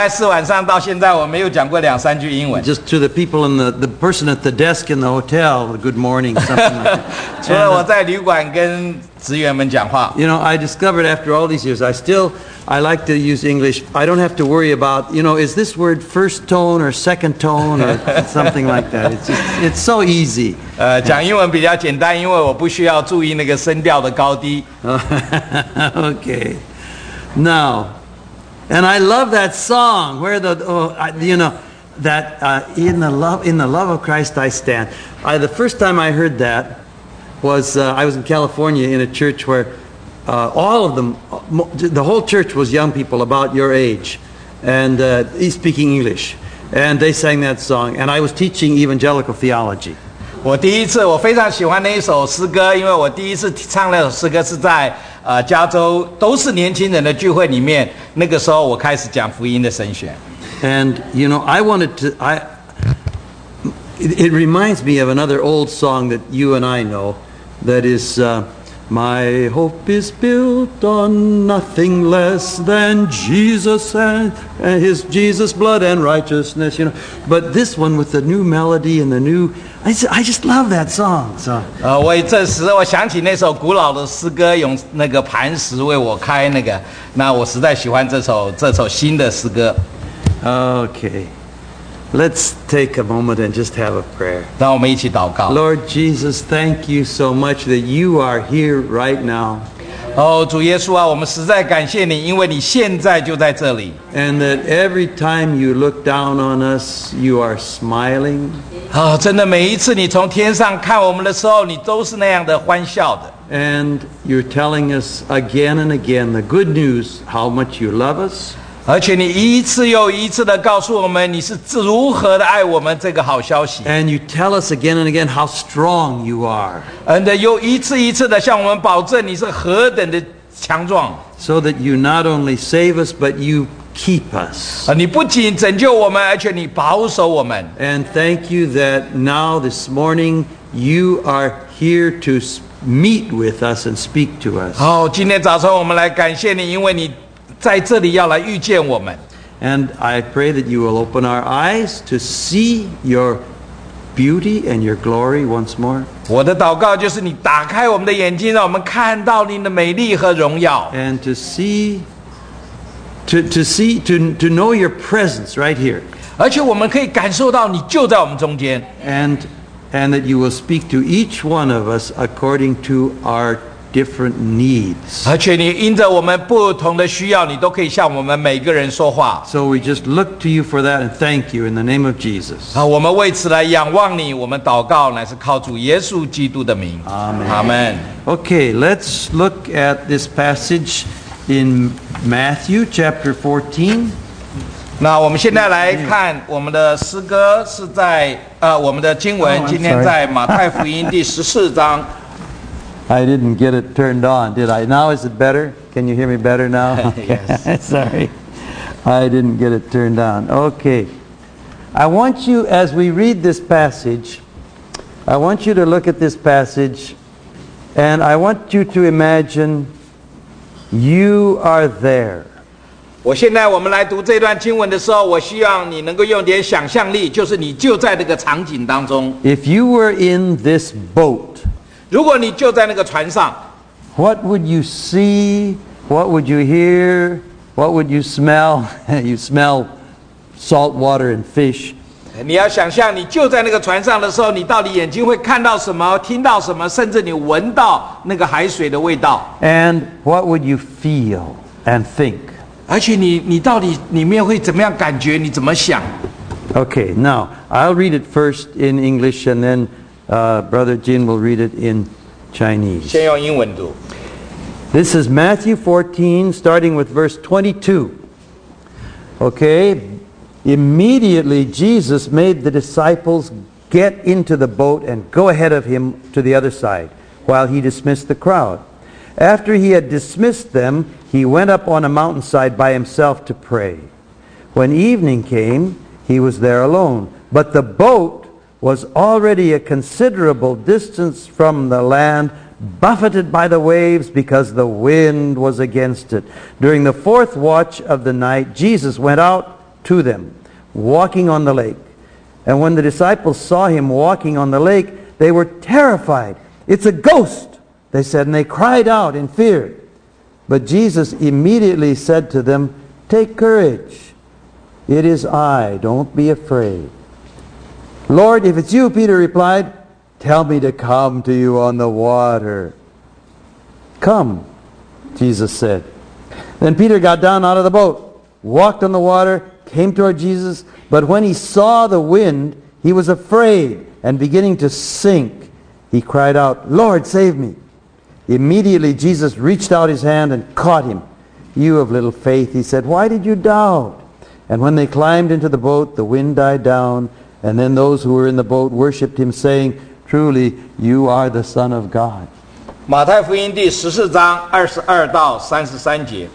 在四晚上到现在，我没有讲过两三句英文。 Just to the people in the, the person at the desk in the hotel, good morning, something like that. 除了我在旅馆跟职员们讲话， You know, I discovered after all these years, I still, I like to use English. I don't have to worry about, you know, is this word first tone or second tone or something like that. It's just, it's so easy. 呃，讲英文比较简单，因为我不需要注意那个声调的高低。 okay. Now, and I love that song where the, oh, I, you know, that uh, in the love in the love of Christ I stand. I, the first time I heard that was uh, I was in California in a church where uh, all of them, mo- the whole church was young people about your age, and uh, speaking English, and they sang that song, and I was teaching evangelical theology. 我第一次我非常喜欢那一首诗歌，因为我第一次唱那首诗歌是在 呃加州都是年轻人的聚会里面，那个时候我开始讲福音的神学。 And you know, I wanted to. I. It, it reminds me of another old song that you and I know, that is, uh, "My hope is built on nothing less than Jesus and, and His Jesus blood and righteousness." You know, but this one with the new melody and the new, I just, I just love that song. So 呃，我这时我想起那首古老的诗歌，用那个磐石为我开那个，那我实在喜欢这首这首新的诗歌。 okay, let's take a moment and just have a prayer. 让我们一起祷告。 Lord Jesus, thank you so much that you are here right now. 哦，主耶稣啊，我们实在感谢你，因为你现在就在这里。 And that every time you look down on us, you are smiling. 啊、真的每一次你从天上看我们的时候，你都是那样的欢笑的。 And you're telling us again and again the good news, how much you love us. 而且你一次又一次的告诉我们你是如何的爱我们这个好消息， And you tell us again and again how strong you are. 嗯的又一次一次的向我们保证你是何等的强壮 So that you not only save us, but you keep us. 啊！你不仅拯救我们，而且你保守我们。 And thank you that now, this morning, you are here to s- meet with us and speak to us. 好、今天早晨我们来感谢你，因为你 在这里要来遇见我们。 And I pray that you will open our eyes to see your beauty and your glory once more. 我的祷告就是你打开我们的眼睛，让我们看到你的美丽和荣耀， and to see to, to see to, to know your presence right here 而且我们可以感受到你就在我们中间。 and and that you will speak to each one of us according to our different needs 而且你因着我们不同的需要，你都可以向我们每个人说话。 so we just look to you for that and thank you in the name of jesus 啊，我们为此来仰望你，我们祷告乃是靠主耶稣基督的名。阿门阿门。 okay let's look at this passage in matthew chapter 14那我们现在来看我们的诗歌是在呃我们的经文 Oh, I'm 今天 sorry. 在马太福音第十四章。 I didn't get it turned on, did I? Now is it better? Can you hear me better now? Yes. Sorry. I didn't get it turned on. Okay. I want you, as we read this passage, I want you to look at this passage and I want you to imagine you are there. 我现在我们来读这段经文的时候，我希望你能够用点想象力，就是你就在这个场景当中。 If you were in this boat, 如果你就在那个船上， what would you see? What would you hear? What would you smell? you smell salt water and fish. 你要想象你就在那个船上的时候，你到底眼睛会看到什么，听到什么，甚至你闻到那个海水的味道， And what would you feel and think? 而且你你到底里面会怎么样感觉？你怎么想？ Okay, now I'll read it first in English and then uh, Brother Jin will read it in Chinese. This is Matthew 14, starting with verse 22. Okay, immediately Jesus made the disciples get into the boat and go ahead of him to the other side while he dismissed the crowd. After he had dismissed them, he went up on a mountainside by himself to pray. When evening came, he was there alone. But the boat was already a considerable distance from the land, buffeted by the waves because the wind was against it. During the fourth watch of the night, Jesus went out to them, walking on the lake. And when the disciples saw him walking on the lake, they were terrified. It's a ghost, they said, and they cried out in fear. But Jesus immediately said to them, Take courage. It is I. Don't be afraid. Lord, if it's you, Peter replied, tell me to come to you on the water. Come, Jesus said. Then Peter got down out of the boat, walked on the water, came toward Jesus, but when he saw the wind, he was afraid, and beginning to sink, he cried out, Lord, save me. Immediately Jesus reached out his hand and caught him. You of little faith, he said, why did you doubt? And when they climbed into the boat, the wind died down, and then those who were in the boat worshipped him, saying, Truly, you are the Son of God. 马太福音第十四章二十二到三十三节，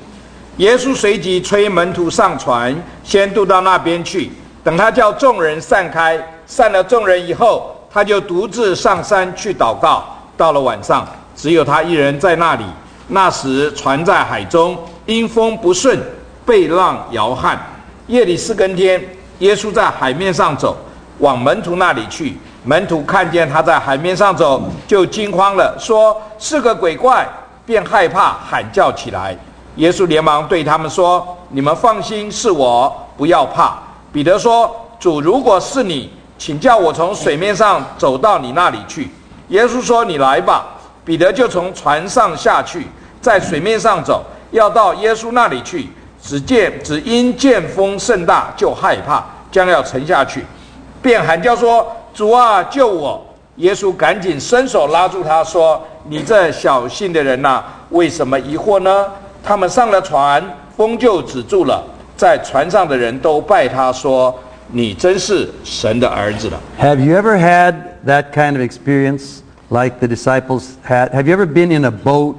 耶稣随即催门徒上船，先渡到那边去。等他叫众人散开，散了众人以后，他就独自上山去祷告。到了晚上，只有他一人在那里。那时船在海中，因风不顺，被浪摇撼。夜里四更天，耶稣在海面上走，往门徒那里去。门徒看见他在海面上走，就惊慌了，说是个鬼怪，便害怕，喊叫起来。耶稣连忙对他们说：“你们放心，是我，不要怕。”彼得说：“主，如果是你，请叫我从水面上走到你那里去。”耶稣说：“你来吧。”彼得就从船上下去，在水面上走，要到耶稣那里去。只见只因见风甚大，就害怕，将要沉下去，便喊叫说：“主啊，救我！”耶稣赶紧伸手拉住他，说：“你这小信的人呐，为什么疑惑呢？”他们上了船，风就止住了。在船上的人都拜他说：“你真是神的儿子了。” Have you ever had that kind of experience like the disciples had? Have you ever been in a boat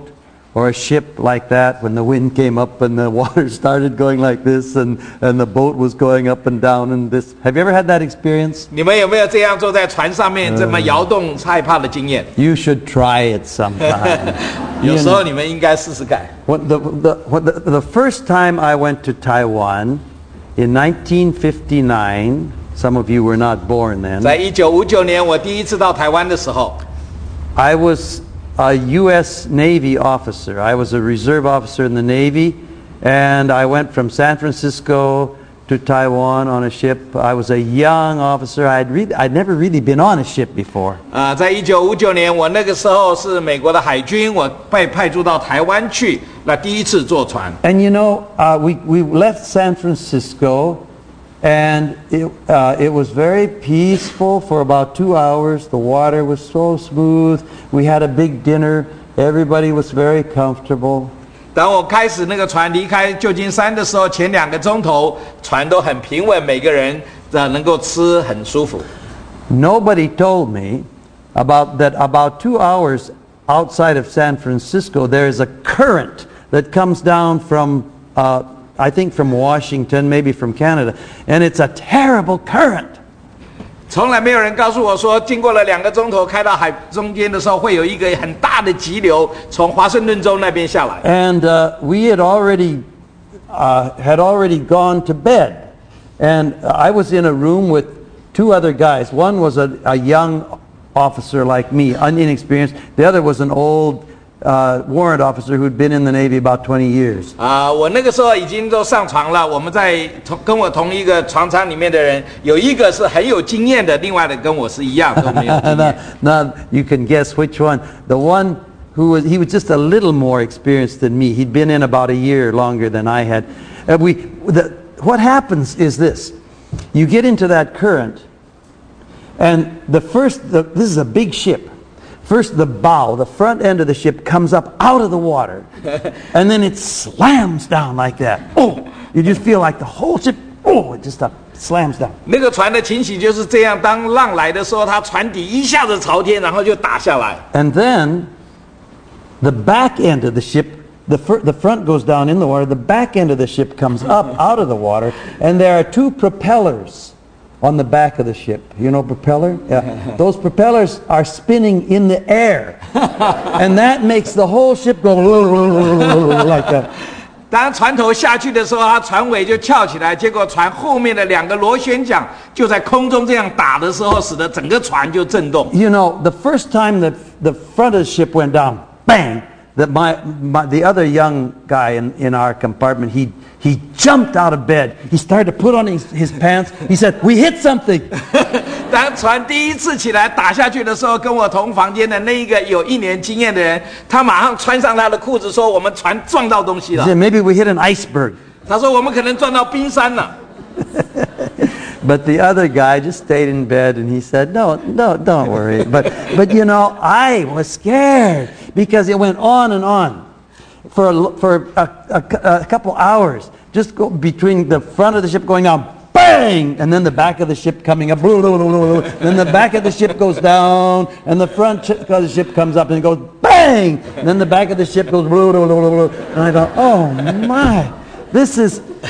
or a ship like that when the wind came up and the water started going like this and, and the boat was going up and down and this? Have you ever had that experience? 你们有没有这样坐在船上面这么摇动害怕的经验？ You should try it sometime. 有时候你们应该试试看。 What the, the, what the, the first time I went to Taiwan in 1959, some of you were not born then. 在一九五九年，我第一次到台湾的时候， I was a U.S. Navy officer. I was a reserve officer in the Navy, and I went from San Francisco to Taiwan on a ship. I was a young officer. I'd, really, I'd never really been on a ship before. 啊、在一九五九年，我那个时候是美国的海军，我被派驻到台湾去，那第一次坐船。 And you know, uh, we, we left San Francisco, and it, uh, it was very peaceful for about two hours. The water was so smooth. We had a big dinner. Everybody was very comfortable. 当我开始那个船离开旧金山的时候，前两个钟头船都很平稳，每个人的能够吃很舒服。 Nobody told me about that about two hours outside of San Francisco, there is a current that comes down from, uh, I think from Washington, maybe from Canada, and it's a terrible current. 从来没有人告诉我说，经过了两个钟头开到海中间的时候，会有一个很大的急流从华盛顿州那边下来。 And uh, we had already uh, had already gone to bed, and I was in a room with two other guys. One was a, a young officer like me, un- inexperienced. The other was an old uh, warrant officer who'd been in the Navy about 20 years. 啊、我那个时候已经都上床了。我们在同跟我同一个床舱里面的人，有一个是很有经验的，另外的跟我是一样都没有经 now, 验。 now you can guess which one. The one who was he was just a little more experienced than me. He'd been in about a year longer than I had. And we the, what happens is this: you get into that current, and the first the, this is a big ship. First, the bow, the front end of the ship, comes up out of the water, and then it slams down like that. Oh, you just feel like the whole ship. Oh, it just uh, slams down. 那个船的情形就是这样，当浪来的时候，它船底一下子朝天，然后就打下来。 And then the back end of the ship, the, fir- the front goes down in the water, the back end of the ship comes up out of the water, and there are two propellers on the back of the ship. You know propeller? Yeah. Those propellers are spinning in the air. and that makes the whole ship go like that. 当船头下去的时候，它船尾就翘起来，结果船后面的两个螺旋桨就在空中这样打的时候，使得整个船就震动。 You know, the first time that the front of the ship went down, bang, that my, my the other young guy in, in our compartment, he he jumped out of bed. He started to put on his, his pants. He said, "We hit something." 当船第一次起来打下去的时候，跟我同房间的那一个有一年经验的人，他马上穿上他的裤子，说：“我们船撞到东西 He 了。 said, "Maybe we hit an iceberg." ”他说：“我们可能撞到冰山了。 But the other guy just stayed in bed and he said, No, no, don't worry. But, but you know, I was scared because it went on and on for, a, l- for a, a, a couple hours. Just go between the front of the ship going down, bang, and then the back of the ship coming up, then the back of the ship goes down, and the front sh- of the ship comes up and it goes bang, and then the back of the ship goes, and I thought, oh my, this is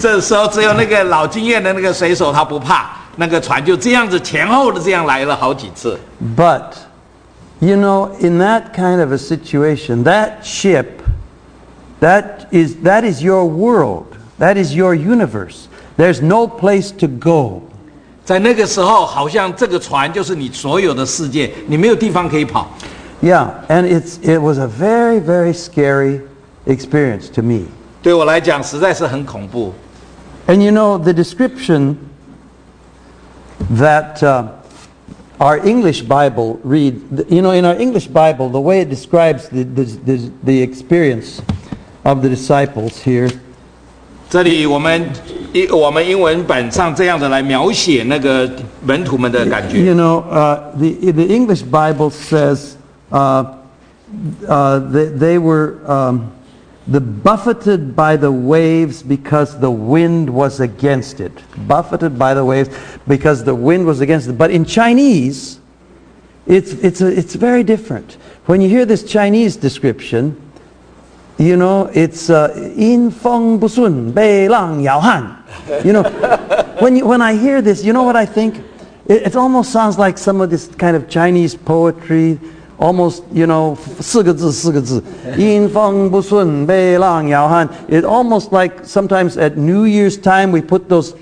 这时候只有那个老经验的那个水手他不怕，那个船就这样子前后的这样来了好几次。 But, you know, in that kind of a situation, that ship, that is, that is your world. That is your universe. There's no place to go. 在那个时候，好像这个船就是你所有的世界，你没有地方可以跑。 Yeah, and it's, it was a very, very scary experience to me. 对我来讲，实在是很恐怖。 And you know, the description that uh, our English Bible read, you know, in our English Bible, the way it describes the, the, the, the experience of the disciples here 这里我们英我们英文本上这样的来描写那个门徒们的感觉。 You know, uh, the, the English Bible says uh, uh, they, they were um, the buffeted by the waves because the wind was against it. Buffeted by the waves because the wind was against it. But in Chinese, it's, it's, a, it's very different. When you hear this Chinese description, you know, it's uh, in feng bu sun, bei lang yao han. You know, when, you, when I hear this, you know what I think? It, it almost sounds like some of this kind of Chinese poetry almost, you know, 四个字,四个字,阴风不顺,北浪摇撼. It almost like sometimes at New Year's time we put those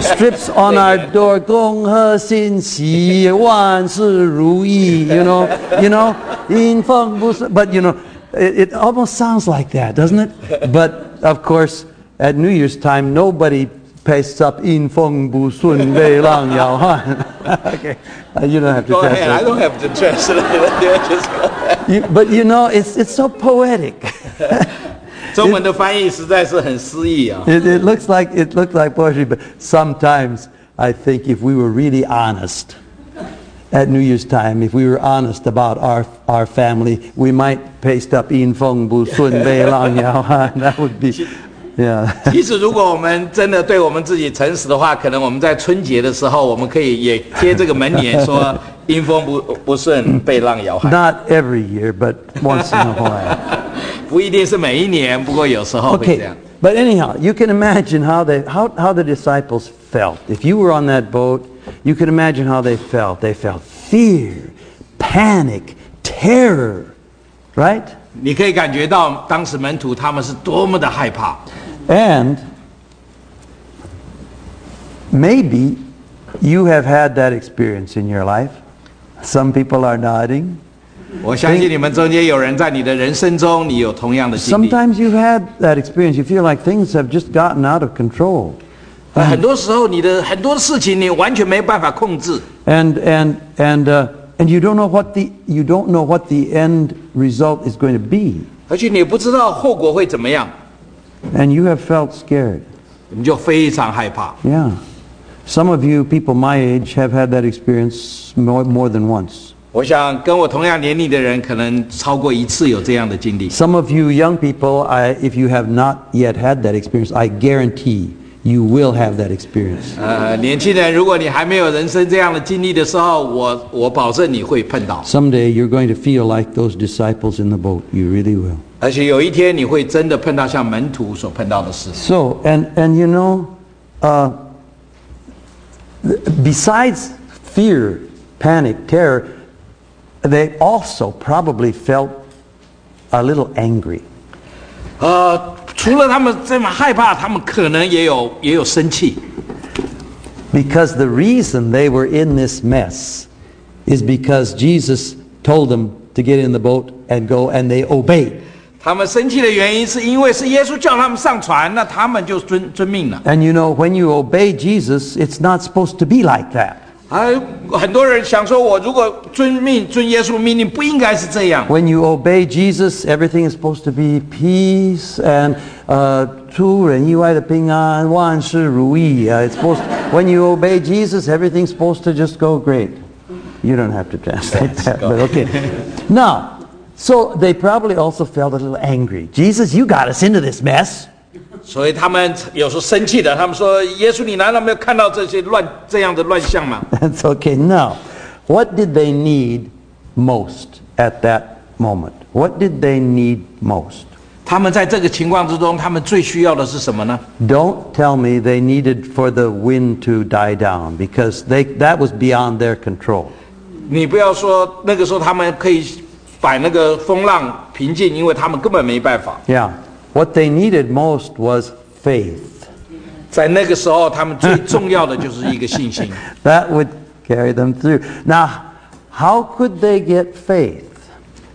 strips on our door, 恭贺新喜，万事如意, you know, you know, 阴风不顺, but you know, it, it almost sounds like that, doesn't it? But of course, at New Year's time, nobody pastes up 阴风不顺，北浪摇撼. okay, uh, you don't have to Go ahead. I translate. don't have to translate it. Yeah, just go ahead. You, but you know, it's, it's so poetic. 中文的翻译实在是很诗意啊。 It, it looks like it looked like poetry, but sometimes I think if we were really honest at New Year's time, if we were honest about our our family, we might paste up "In Feng Bu Sun Bei Lang Yao Han." That would be, yeah. 其实，如果我们真的对我们自己诚实的话，可能我们在春节的时候，我们可以也贴这个门帘，说“阴风不不顺，被浪摇撼 Not every year, but once in a while. ”，不一定是每一年，不过有时候会这样 Okay,。but anyhow, you can imagine how they how how the disciples felt. If you were on that boat, you can imagine how they felt. They felt fear, panic, terror, right? 你可以感觉到当时门徒他们是多么的害怕。And maybe you have had that experience in your life. Some people are nodding. 我相信你们中间有人在你的人生中，你有同样的经历。 Sometimes you've had that experience. You feel like things have just gotten out of control. 呃很多时候，你的很多事情你完全没办法控制， And and and uh, and you don't know what the you don't know what the end result is going to be. 而且你不知道后果会怎么样， And you have felt scared. 你就非常害怕。 Yeah. Some of you people my age have had that experience more, more than once. 我想跟我同样年龄的人，可能超过一次有这样的经历。 Some of you young people, I, if you have not yet had that experience, I guarantee you will have that experience. 呃，年轻人，如果你还没有人生这样的经历的时候，我我保证你会碰到， Someday you're going to feel like those disciples in the boat. You really will. 而且有一天你会真的碰到像门徒所碰到的事。 So, and, and you know, uh, th- besides fear, panic, terror, they also probably felt a little angry. 呃，除了他们这么害怕，他们可能也有也有生气， Because the reason they were in this mess is because Jesus told them to get in the boat and go, and they obeyed. 他们生气的原因是因为是耶稣叫他们上船，那他们就遵遵命了。 And you know, when you obey Jesus, it's not supposed to be like that. 还很多人想说，我如果遵命遵耶稣命令，不应该是这样。 When you obey Jesus, everything is supposed to be peace and uh, 出人意外的平安，万事如意. Uh, it's supposed when you obey Jesus, everything's supposed to just go great. You don't have to translate that, but okay. Now, so they probably also felt a little angry. Jesus, you got us into this mess. 所以他们有时候生气的，他们说：“耶稣，你难道没有看到这些乱这样的乱象吗 That's okay. Now, what did they need most at that moment? What did they need most?？” 他们在这个情况之中，他们最需要的是什么呢？ Don't tell me they needed for the wind to die down because they, that was beyond their control. 你不要说那个时候他们可以 把那个风浪平静，因为他们根本没办法。 Yeah. What they needed most was faith. 在那个时候，他们最重要的就是一个信心。 That would carry them through. Now, how could they get faith?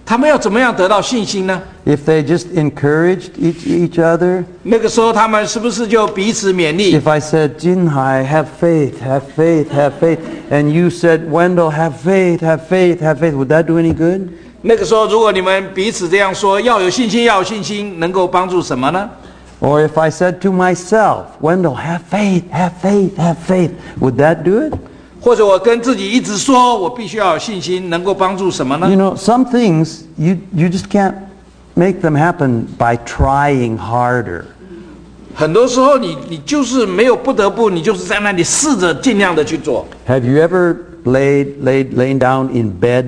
他们要怎么样得到信心呢？ If they just encouraged each, each other? 那个时候，他们是不是就彼此勉励？ If I said, Jinhai, have faith, have faith, have faith, and you said, Wendell, have faith, have faith, have faith, would that do any good? 那个时候，如果你们彼此这样说，要有信心，要有信心，能够帮助什么呢？Or if I said to myself, Wendell, have faith, have faith, have faith, would that do it? 或者我跟自己一直说，我必须要有信心，能够帮助什么呢 You？know, some things you, you just can't make them happen by trying harder. 很多时候你，你就是没有不得不，你就是在那里试着尽量的去做。Have you ever laid, laid, lain down in bed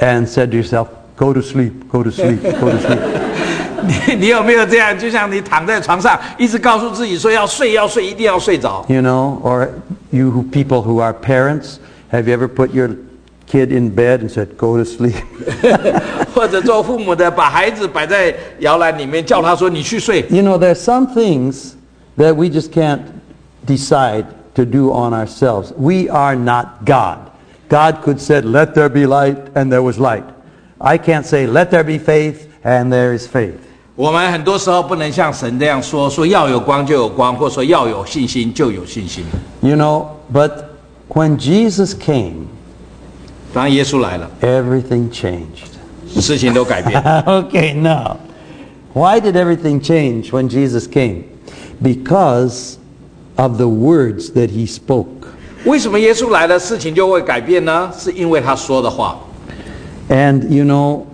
and said to yourself, go to sleep, go to sleep, go to sleep? 你你有没有这样？就像你躺在床上，一直告诉自己说要睡，要睡，一定要睡着。 You know, or you who, people who are parents, have you ever put your kid in bed and said, go to sleep? 或者做父母的，把孩子摆在摇篮里面，叫他说你去睡。 You know, there's some things that we just can't decide to do on ourselves. We are not God. God could said, "Let there be light," and there was light. I can't say, "Let there be faith," and there is faith. 我们很多时候不能像神这样说，说要有光就有光，或者说要有信心就有信心。 You know, but when Jesus came, 当耶稣来了， everything changed. 事情都改变。 okay, now, why did everything change when Jesus came? Because of the words that he spoke. 为什么耶稣来了，事情就会改变呢？是因为他说的话。 And you know,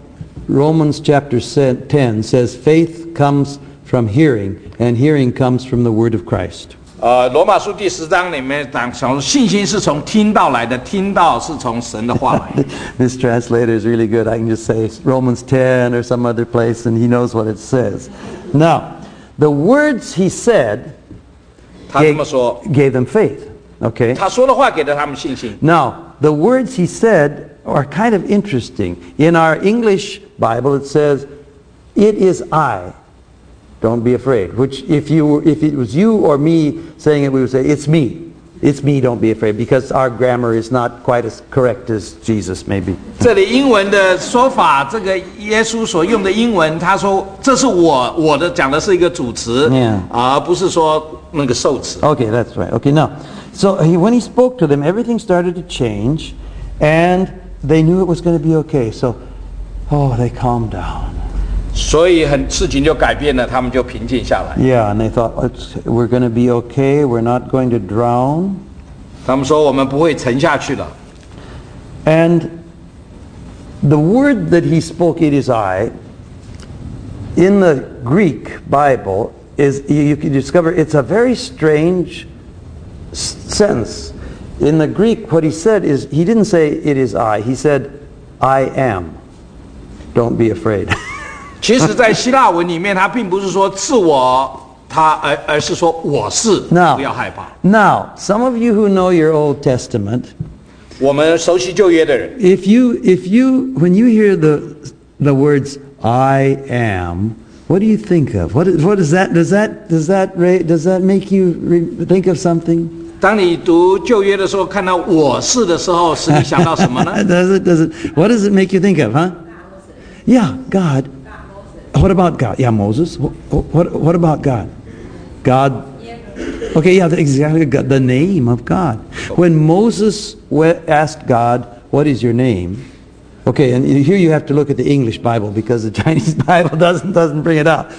Romans chapter se- 10 says faith comes from hearing, and hearing comes from the word of Christ. 呃，罗马书第十章里面讲讲信心是从听到来的，听到是从神的话来的。 this translator is really good. I can just say Romans 10 or some other place, and he knows what it says. Now, the words he said 他这 gave, 么说， gave them faith. Okay? 他说的话给了他们信心。 Now, the words he said are kind of interesting. In our English Bible, it says, It is I. Don't be afraid. Which, if, you, were- if it was you or me saying it, we would say, It's me. It's me, don't be afraid. Because our grammar is not quite as correct as Jesus, maybe. 这里英文的说法，这个耶稣所用的英文，他说这是我我的讲的是一个主词 Yeah 而不是说那个受词。 Okay, that's right. Okay, now, so he, when he spoke to them, everything started to change, and they knew it was going to be okay. So, oh, they calmed down. 所以很事情就改变了，他们就平静下来。 Yeah, and they thought, It's, we're going to be okay, we're not going to drown. 他们说我们不会沉下去了。 And the word that he spoke, it is I, in the Greek Bible, is you, you can discover it's a very strange s- sentence. In the Greek, what he said is, he didn't say, it is I, he said, I am. Don't be afraid. 其实，在希腊文里面，他并不是说是我他，而而是说我是， Now, 不要害怕。 now, some of you who know your Old Testament, 我们熟悉旧约的人， if you, if you, when you hear the, the words I am, what do you think of? What, is, what is that? Does that does that ra- does that make you re- think of something? 当你读旧约的时候，看到我是的时候，使你想到什么呢？ does it does it what does it make you think of, huh? Yeah, God. What about God? Yeah, Moses. What what, what about God? God Okay, yeah, exactly. God, the name of God. When Moses we- asked God, "What is your name?" Okay, and here you have to look at the English Bible because the Chinese Bible doesn't doesn't bring it out.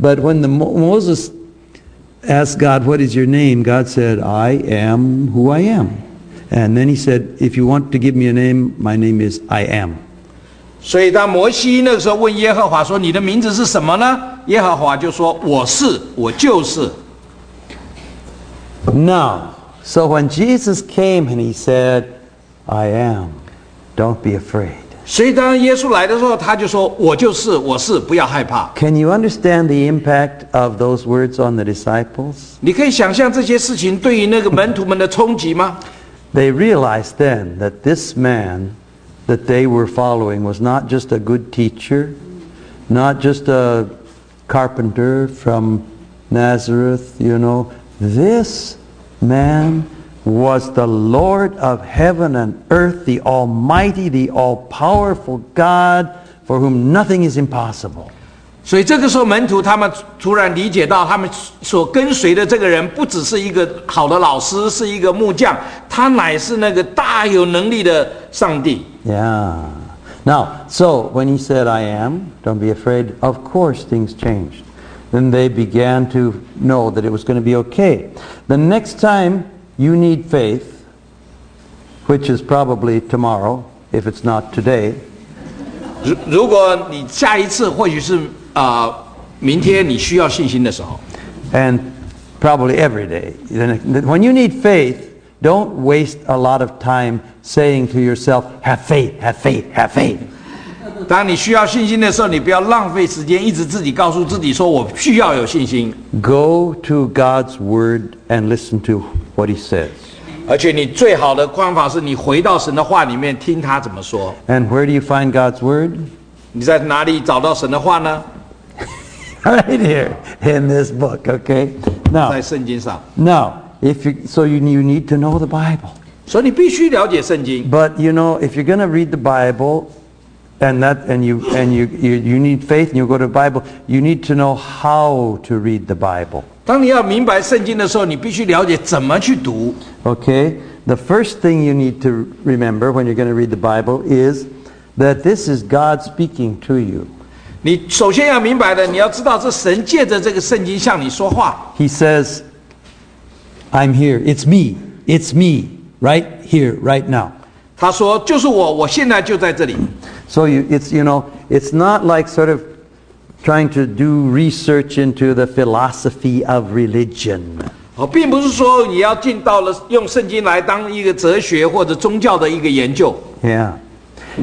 But when the Mo- Moses asked God, "What is your name?" God said, "I am who I am." And then he said, "If you want to give me a name, my name is I am." 所以当摩西那个时候问耶和华说：“你的名字是什么呢？”耶和华就说：“我是，我就是。 Now, so when Jesus came and he said, "I am," don't be afraid. ” 所以当耶稣来的时候，他就说：“我就是，我是，不要害怕。 Can you understand the impact of those words on the disciples? ”你可以想象这些事情对于那个门徒们的冲击吗？ They realized then that this man that they were following was not just a good teacher, not just a carpenter from Nazareth, you know. This man was the Lord of heaven and earth, the Almighty, the all-powerful God for whom nothing is impossible. 所以这个时候，门徒他们突然理解到，他们所跟随的这个人不只是一个好的老师，是一个木匠，他乃是那个大有能力的上帝。 Yeah. Now, so when he said, I am, don't be afraid, of course things changed. Then they began to know that it was going to be okay. The next time you need faith, which is probably tomorrow, if it's not today, 如如果你下一次或许是啊、呃明天你需要信心的时候， and probably every day, then when you need faith, don't waste a lot of time saying to yourself, have faith, have faith, have faith. 当你需要信心的时候，你不要浪费时间，一直自己告诉自己说我需要有信心， Go to God's Word and listen to what He says. 而且你最好的方法是你回到神的话里面听他怎么说。 And where do you find God's Word? 你在哪里找到神的话呢？ right here in this book, okay? 在 Now, 圣经上， now, if you so you, you need to know the Bible. 所以你必须了解圣经。 But you know, if you're going to read the Bible and that and you and you, you you need faith and you go to the Bible, you need to know how to read the Bible. 当你要明白圣经的时候，你必须了解怎么去读。 Okay? The first thing you need to remember when you're going to read the Bible is that this is God speaking to you. 你首先要明白的，你要知道，这神借着这个圣经向你说话。 He says, I'm here. It's me. It's me. Right here, right now. 他说：“就是我，我现在就在这里。 So you, it's, you know, it's not like sort of trying to do research into the philosophy of religion. ”哦，并不是说你要进到了用圣经来当一个哲学或者宗教的一个研究， Yeah.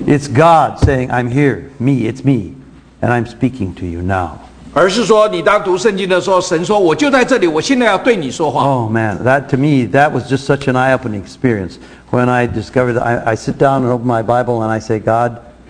It's God saying, I'm here. Me, it's me. And I'm speaking to you now. 而是说你当读圣经的时候，神说：“我就在这里，我现在要对你说话。 Oh man, that to me, that was just such an eye-opening experience. When I discovered that I, I sit down and open my Bible and I say, God,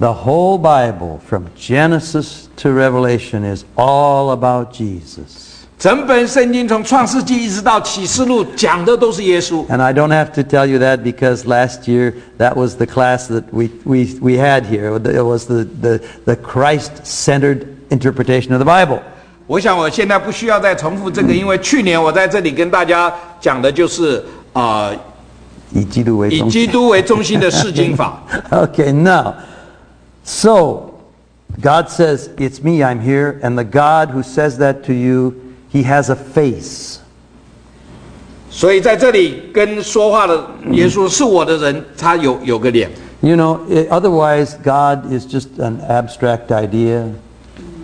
The whole Bible, from Genesis to Revelation, is all about Jesus. 整本圣经从创世纪一直到启示录讲的都是耶稣。 And I don't have to tell you that because last year that was the class that we, we, we had here. It was the, the, the Christ-centered interpretation of the Bible. 我想我现在不需要再重复这个，因为去年我在这里跟大家讲的就是啊、以基督为中心。以基督为中心的释经法。 Okay, now, so God says, It's me, I'm here, and the God who says that to you, he has a face. 所以在这里跟说话的耶稣是我的人，他有有个脸。 You know, i otherwise, God is just an abstract idea.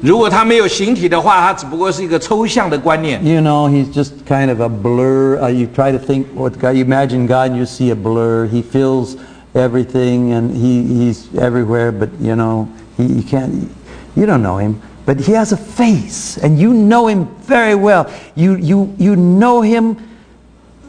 如果它没有形体的话，它只不过是一个抽象的观念。 You know, he's just kind of a blur. Uh, you try to think what God, you imagine God and you see a blur. He fills everything and he, he's everywhere, but you know, he, you can't, you don't know him. But he has a face and you know him very well. You, you, you know him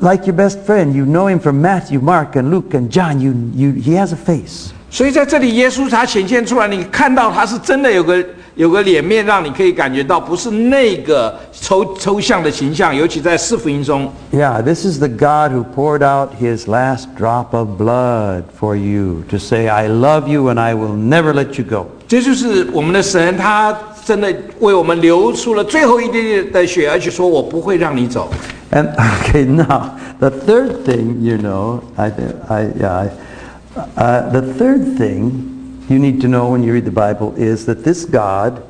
like your best friend. You know him from Matthew, Mark, and Luke, and John. You, you, he has a face. 所以在这里，耶稣他显现出来，你看到他是真的有个有个脸面，让你可以感觉到不是那个抽抽象的形象。尤其在四福音中，Yeah, this is the God who poured out his last drop of blood for you to say, I love you and I will never let you go. 这就是我们的神，他真的为我们流出了最后一滴滴的血，而且说我不会让你走。And okay, now the third thing, you know, I, I, yeah, I, uh, the third thing you need to know when you read the Bible is that this God,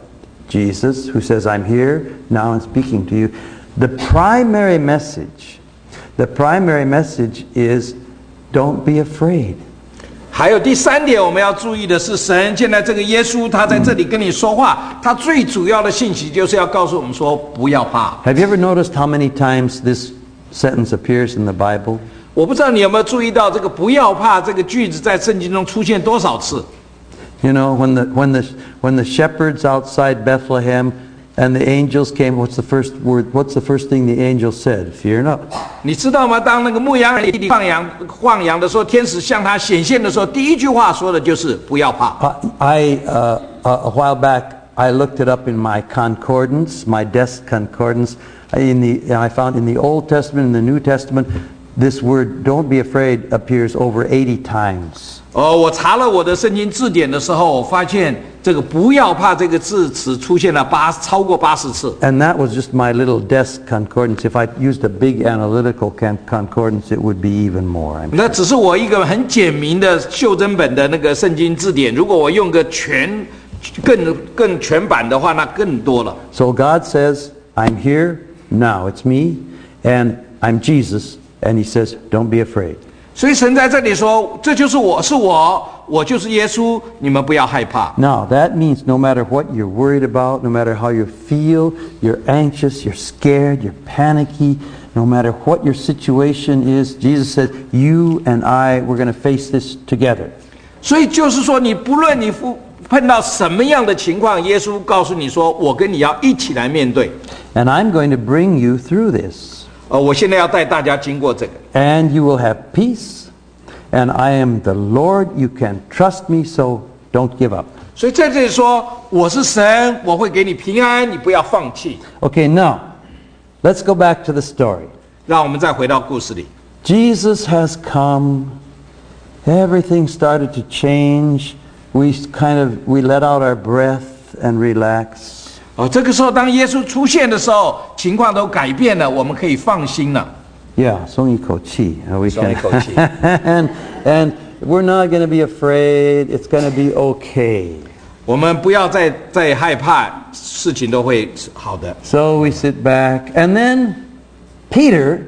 Jesus, who says, "I'm here now and speaking to you," the primary message, the primary message is, "Don't be afraid." 还有第三点，我们要注意的是，神现在这个耶稣，他在这里跟你说话，他最主要的信息就是要告诉我们说，不要怕。 Have you ever noticed how many times this sentence appears in the Bible? 我不知道你有没有注意到，这个“不要怕”这个句子在圣经中出现多少次？ You know, when the, when the, when the shepherds outside Bethlehem and the angels came, what's the first word, what's the first thing the angel said? Fear not. 你知道吗？当那个牧羊人放羊放羊的时候，天使向他显现的时候，第一句话说的就是“不要怕 I, I uh, a a while back, I looked it up in my concordance, my desk concordance. In the, I found in the Old Testament and the New Testament, this word, don't be afraid, appears over 80 times. ”。哦，我查了我的圣经字典的时候，我发现这个“不要怕”这个字词出现了八超过八十次。 And that was just my little desk concordance. If I used a big analytical con- concordance, it would be even more. I'm 那只是我一个很简明的袖珍本的那个圣经字典，如果我用个全更更全版的话，那更多了。 So God says, I'm here now. It's me, and I'm Jesus. And he says, don't be afraid. 所以神在这里说：“这就是我，是我，我就是耶稣，你们不要害怕。 Now, that means no matter what you're worried about, no matter how you feel, you're anxious, you're scared, you're panicky, no matter what your situation is, Jesus said, you and I, we're going to face this together. ”所以就是说，你不论你碰碰到什么样的情况，耶稣告诉你说：“我跟你要一起来面对。 And I'm going to bring you through this. ” 呃，我现在要带大家经过这个。 And you will have peace. And I am the Lord. You can trust me, so don't give up. 所以在这里说：“我是神，我会给你平安，你不要放弃。 Okay, now, let's go back to the story. ”让我们再回到故事里。 Jesus has come. Everything started to change. We kind of we let out our breath and relax. 哦，这个时候当耶稣出现的时候，情况都改变了，我们可以放心了。 Yeah, 松一口气. Uh, we 松一口气。 and and we're not going to be afraid. It's going to be okay. 我们不要再再害怕，事情都会好的。 So we sit back, and then Peter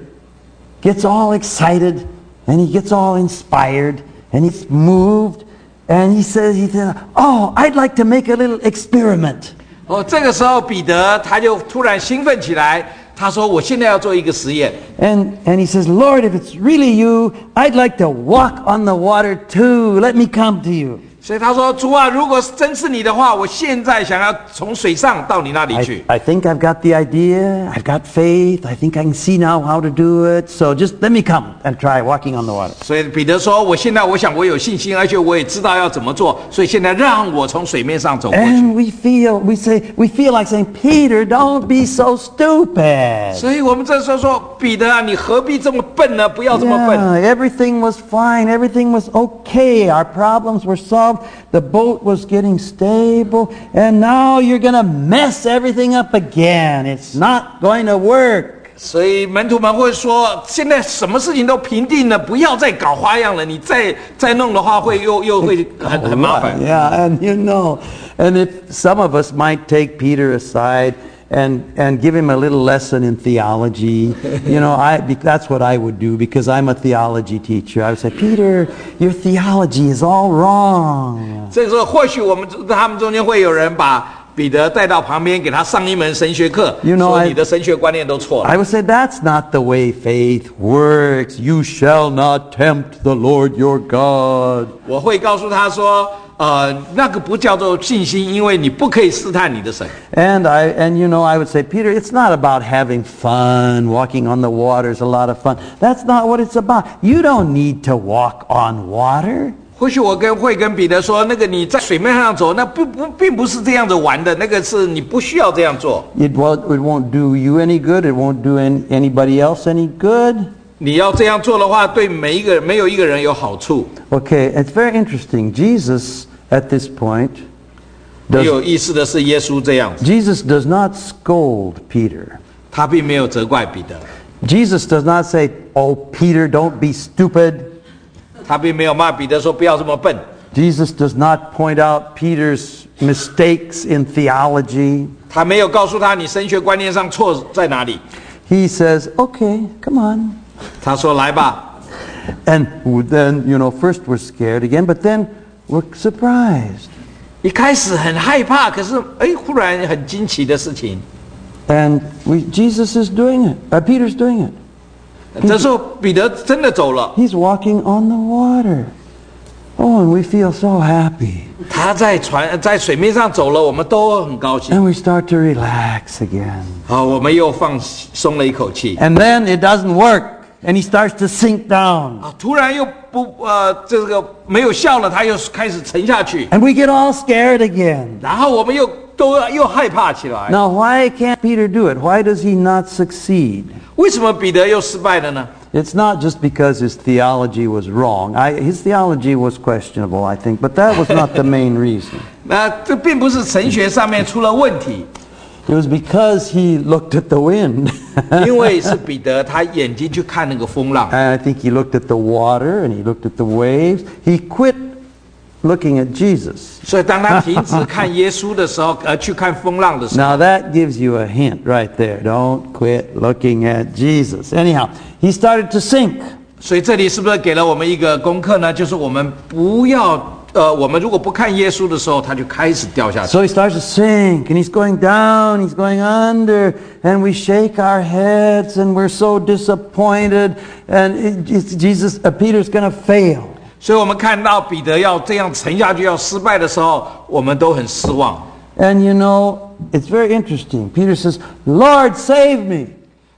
gets all excited, and he gets all inspired, and he's moved, and he says, he said, "Oh, I'd like to make a little experiment." 哦，这个时候彼得他就突然兴奋起来，他说：“我现在要做一个实验。 And, and he says, Lord, if it's really you, I'd like to walk on the water too. Let me come to you. ” 所以他说：“主啊，如果真是你的话，我现在想要从水上到你那里 I, 去。 I think I've got the idea. I've got faith. I think I can see now how to do it. So just let me come and try walking on the water. 所以彼得说：“我现在我想我有信心，而且我也知道要怎么做，所以现在让我从水面上走过去。 And we feel, we say, we feel like saying, Peter, don't be so stupid. 所以我们这时候说：彼得啊，你何必这么笨呢？不要这么笨。 Yeah, everything was fine. Everything was okay. Our problems were solved. The boat was getting stable. And now you're going to mess everything up again. It's not going to work. 所以门徒们会说：现在什么事情都平定了，不要再搞花样了。你再再弄的话，会又又会很很麻烦。 Yeah, and you know, and if some of us might take Peter aside and and give him a little lesson in theology, you know, I be- that's what I would do because I'm a theology teacher. I would say, Peter, your theology is all wrong. 这个时候，或许我们他们中间会有人把 彼得带到旁边，给他上一门神学课 You know, 说 I- 你的神学观念都错了。 I would say that's not the way faith works. You shall not tempt the Lord your God. 我会告诉他说， 呃，那个不叫做信心，因为你不可以试探你的神。 And I and you know I would say Peter it's not about having fun walking on the water is a lot of fun. That's not what it's about. You don't need to walk on water. 或许我跟会跟彼得说，那个你在水面上走，那不不并不是这样子玩的，那个是你不需要这样做。 It won't, it won't do you any good. It won't do an, anybody else any good. 你要这样做的话，对每一个人没有一个人有好处。 Okay, it's very interesting. Jesus at this point 很 does 有意思的是，耶稣这样子， Jesus does not scold Peter. 他并没有责怪彼得， Jesus does not say, "Oh Peter, don't be stupid." 他并没有骂彼得说不要这么笨。 Jesus does not point out Peter's mistakes in theology. 他没有告诉他你神学观念上错在哪里。 He says, "Okay, come on." 他说来吧， And then, you know, first we're scared again, but then we're surprised. 一开始很害怕，可是哎，忽然很惊奇的事情。 And we, Jesus is doing it. Uh, Peter's doing it. 这时候彼得真的走了， He's walking on the water. Oh, and we feel so happy. 他在船在水面上走了，我们都很高兴。 And we start to relax again. 好，我们又放松了一口气。 And then it doesn't work. And he starts to sink down. 啊，突然又不呃，这个没有笑了，他又开始沉下去， And we get all scared again. 然后我们又都又害怕起来。 Now, why can't Peter do it? Why does he not succeed? 为什么彼得又失败了呢？ It's not just because his theology was wrong. I, his theology was questionable, I think, but that was not the main reason. 那这并不是神学上面出了问题， It was because he looked at the wind. 因为是彼得他眼睛去看那个风浪， and I think he looked at the water and he looked at the waves. He quit looking at Jesus. 所以当他停止看耶稣的时候，而去看风浪的时候， Now that gives you a hint right there. Don't quit looking at Jesus. Anyhow, he started to sink. 所以这里是不是给了我们一个功课呢？就是我们不要 呃，我们如果不看耶稣的时候，他就开始掉下去。 So he starts to sink and he's going down, he's going under, and we shake our heads and we're so disappointed. And it, it's Jesus, uh, Peter's going to fail. 所以我们看到彼得要这样沉下去要失败的时候，我们都很失望。 And you know, it's very interesting. Peter says, Lord, save me.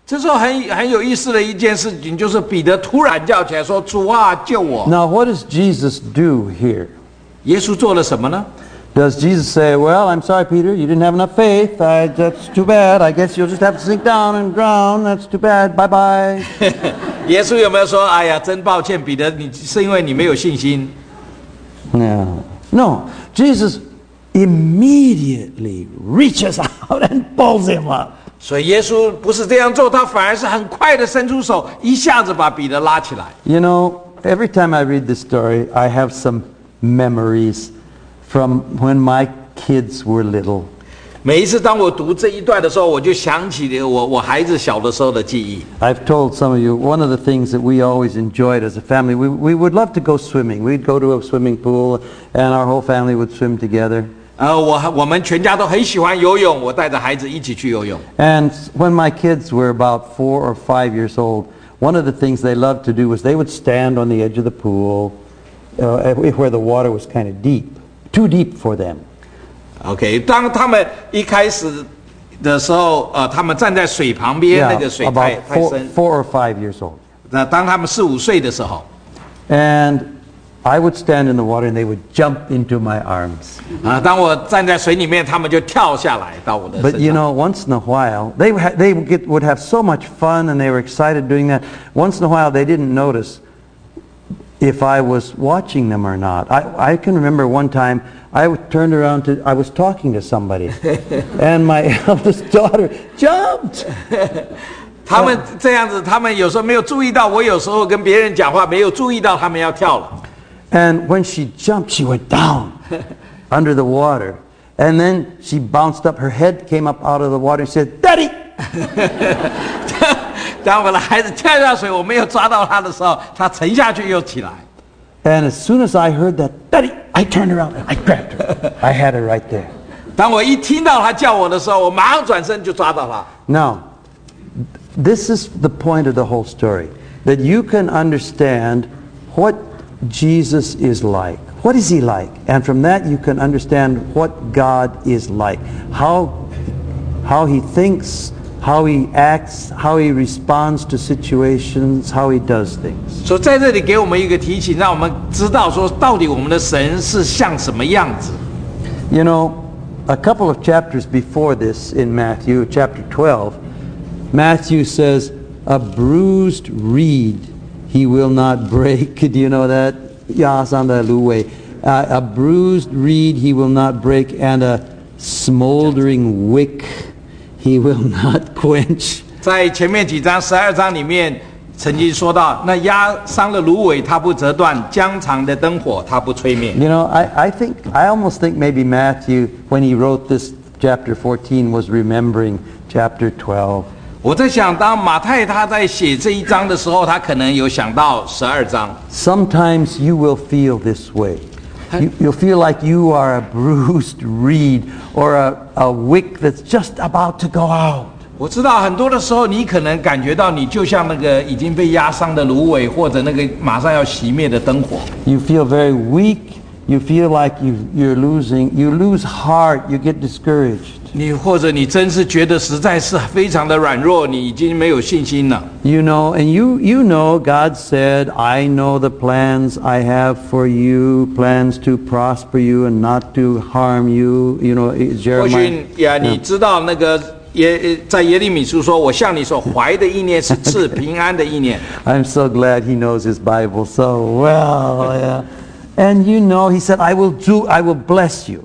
这时候很很有意思的一件事情，就是彼得突然叫起来说：“主啊，救我 Now, what does Jesus do here?！” 耶稣做了什么呢？ Does Jesus say, Well, I'm sorry, Peter, you didn't have enough faith. I, that's too bad. I guess you'll just have to sink down and drown. That's too bad. Bye bye. 耶稣有没有说：“哎呀，真抱歉，彼得，你是因为你没有信心 No. No. Jesus immediately reaches out and pulls him up.？” 所以耶稣不是这样做，他反而是很快的伸出手，一下子把彼得拉起来。 You know, every time I read this story, I have some memories from when my kids were little. 每一次当我读这一段的时候，我就想起了我我孩子小的时候的记忆。 I've told some of you, one of the things that we always enjoyed as a family, we, we would love to go swimming. We'd go to a swimming pool and our whole family would swim together. 呃，我我们全家都很喜欢游泳，我带着孩子一起去游泳。 And when my kids were about four or five years old, one of the things they loved to do was they would stand on the edge of the pool uh, where the water was kind of deep, too deep for them. OK，当他们一开始的时候，呃，他们站在水旁边，那 Yeah, 个水太 about 太 four, 深。 four or five years old. 那当他们四五岁的时候， And I would stand in the water and they would jump into my arms. 啊，当我站在水里面，他们就跳下来到我的 But 身 you 上。 know, once in a while, they, would ha- they would, get, would have so much fun and they were excited doing that. Once in a while, they didn't notice if I was watching them or not. I, I can remember one time I w- turned around to, I was talking to somebody, and my eldest daughter jumped. 他们这样子，他们有时候没有注意到，我有时候跟别人讲话，没有注意到他们要跳了。 And when she jumped, she went down under the water. And then she bounced up, her head came up out of the water and said, Daddy! 当我的孩子跳下水，我没有抓到他的时候，他沉下去又起来。 And as soon as I heard that, Daddy, I turned around and I grabbed her. I had her right there. 当我一听到他叫我的时候，我马上转身就抓到他。 Now, this is the point of the whole story that you can understand what Jesus is like. What is he like? And from that you can understand what God is like. How, how he thinks, how he acts, how he responds to situations, how he does things. 所以在这里给我们一个提醒，让我们知道说，到底我们的神是像什么样子。 You know, a couple of chapters before this in Matthew, chapter 12, Matthew says, A bruised reed he will not break. Do you know that? Ja, Sanda Luwe. Uh, a bruised reed he will not break, and a smoldering wick he will not quench. 在前面几章十二章里面，曾经说到，那压伤了芦苇，它不折断；疆场的灯火，它不吹灭。 You know, I, I think, I almost think maybe Matthew, when he wrote this chapter 14, was remembering chapter 12. 我在想，当马太他在写这一章的时候，他可能有想到十二章。 Sometimes you will feel this way. You, you'll feel like you are a bruised reed or a, a wick that's just about to go out. 我知道很多的时候，你可能感觉到你就像那个已经被压伤的芦苇，或者那个马上要熄灭的灯火。 You feel very weak. You feel like you, you're losing. You lose heart. You get discouraged. 你或者你真是觉得实在是非常的软弱，你已经没有信心了。 You know, and you, you know, God said, I know the plans I have for you, plans to prosper you and not to harm you. You know, 或 Jeremiah. 许呀，你知道那个耶在耶利米书说：“我向你所怀的意念是赐平安的意念。 I'm so glad he knows his Bible so well. Yeah. And you know, he said, I will do, I will bless you.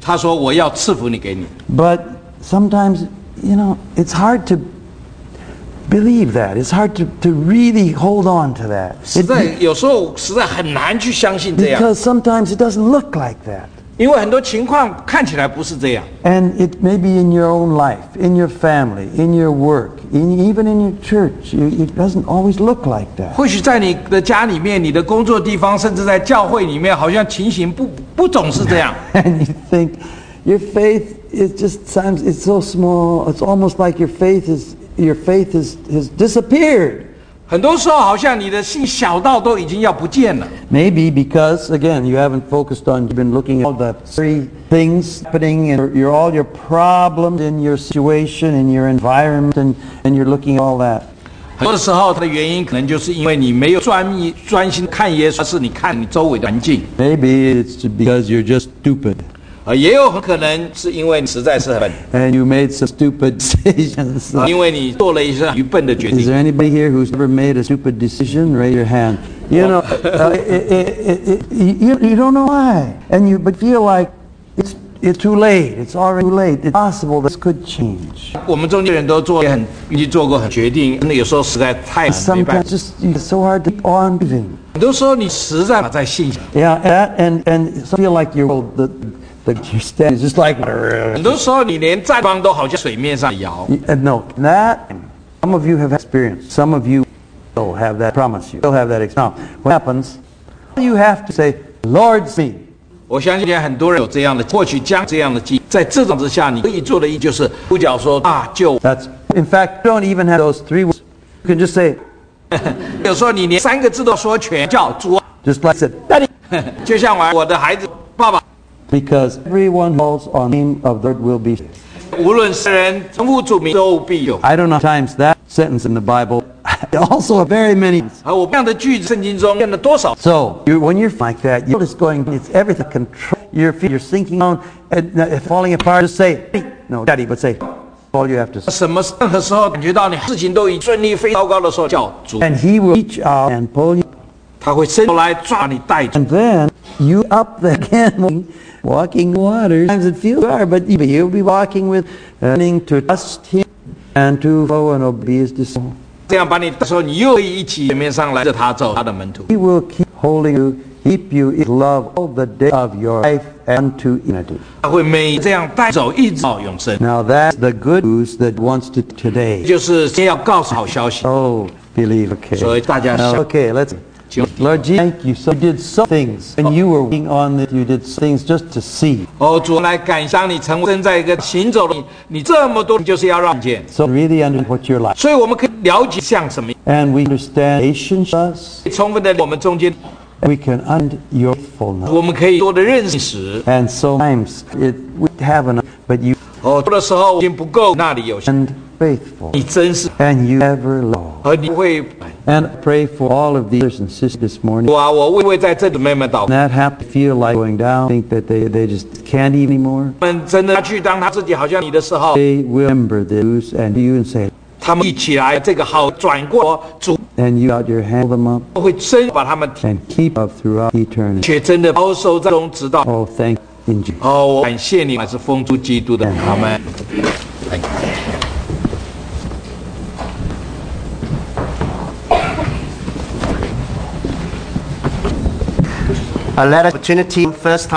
”他说：“我要赐福你给你。 But sometimes, you know, it's hard to believe that. It's hard to, to really hold on to that. ”实 It- 在有时候实在很难去相信这样， because sometimes it doesn't look like that. 因为很多情况看起来不是这样。 And it may be in your own life, in your family, in your work, in, even in your church. You, it doesn't always look like that. 或许在你的家里面、你的工作地方，甚至在教会里面，好像情形不不总是这样。 And you think your faith is just times it's so small. It's almost like your faith is your faith has, has disappeared. 很多时候，好像你的信小到都已经要不见了。 Maybe because again you haven't focused on you've been looking at all the three things happening and your, your all your problems in your situation in your environment and, and you're looking at all that. 很多的时候，它的原因可能就是因为你没有专一专心看耶稣，而是你看你周围的环境。 Maybe it's because you're just stupid 呃，也有很可能是因为你实在是很笨， and you made some stupid decisions. 因为你做了一些愚笨的决 Is 定。 there anybody here who's ever made a stupid decision? Raise your hand. You know, uh, it, it, it, you, you don't know why, and you but feel like it's it's too late. It's already too late. It's possible this could change. 我们中间人都做很已经做过很决定，那有时候实在太难没办 Sometimes 法。 just it's so hard to keep on believing. 很多时候你实在在信上， Yeah, that and and some feel like your the the your stand is just like 很多时候你连站方都好像水面上摇。 Uh, no that. Some of you have experienced. Some of you will have that. Promise you. Will have that. Ex- now, what happens? You have to say, "Lord, save me." 我相信很多人有这样的，或许将这样的经，在这种之下，你可以做的一就是呼叫说啊救。 That's in fact, you don't even have those three words. You can just say, 有时候你连三个字都说全，叫主啊， just like I said, Daddy, 就像我我的孩子爸爸， because everyone calls on the name of the Lord will be. saved. 无论是人称呼主名都必有。 I don't know times that sentence in the Bible. also, very many. 而我这样的句子，圣经中见了多少？ So you, when you're like that, you're just going. It's everything. Control your feet. You're sinking down and uh, falling apart. Just say, no, Daddy, but say, all you have to say. 什么任何时候感觉到你事情都已顺利、非常糟糕的时候，叫主， And He will reach out and pull you. 他会伸手来抓你带走。 And then you up again, walking water. Sometimes it feels hard, but you'll be walking with, uh, learning to trust Him and to follow and obey His discipline. 这样把你的时候，你又可以一起水面上来着他走他的门徒。 He will keep holding you, keep you in love all the day of your life and to eternity. 他会每这样带走，一直到永生。 Now that's the good news that wants to 这 today. 就是先要告诉好消息。 Oh, believe. Okay. So, 大家 Now, 想- okay, let's. 就 Lord Jesus, thank you. So you did some things. When you were working on this, you did things just to see. 哦，主来感谢你成为身在一个行走的你，你这么多就是要让见， So really understand what you're like. 所以我们可以了解像什么， And we understand patience. 充分的我们中间， We can understand your faithfulness. 我们可以多的认识。 And sometimes it, we have enough, but you 哦，多的时候已经不够，那里有限， and faithful. 你真是， And you never low. 而你会， And I pray for all of the brothers and sisters this morning. 哇！我为为在这里妹妹祷告， That happen feel like going down, think that they, they just can't eat anymore. 他们真的去当他自己好像你的时候， They will remember the news and you and say, 他们一起来，这个好转过主 and you out your hand them up 会真把他们 and keep up throughout eternity. 却真的保守在中，直到 Oh, thank you, in Jesus. 哦，我感谢你，还是奉主基督的阿门。 A letter opportunity first time.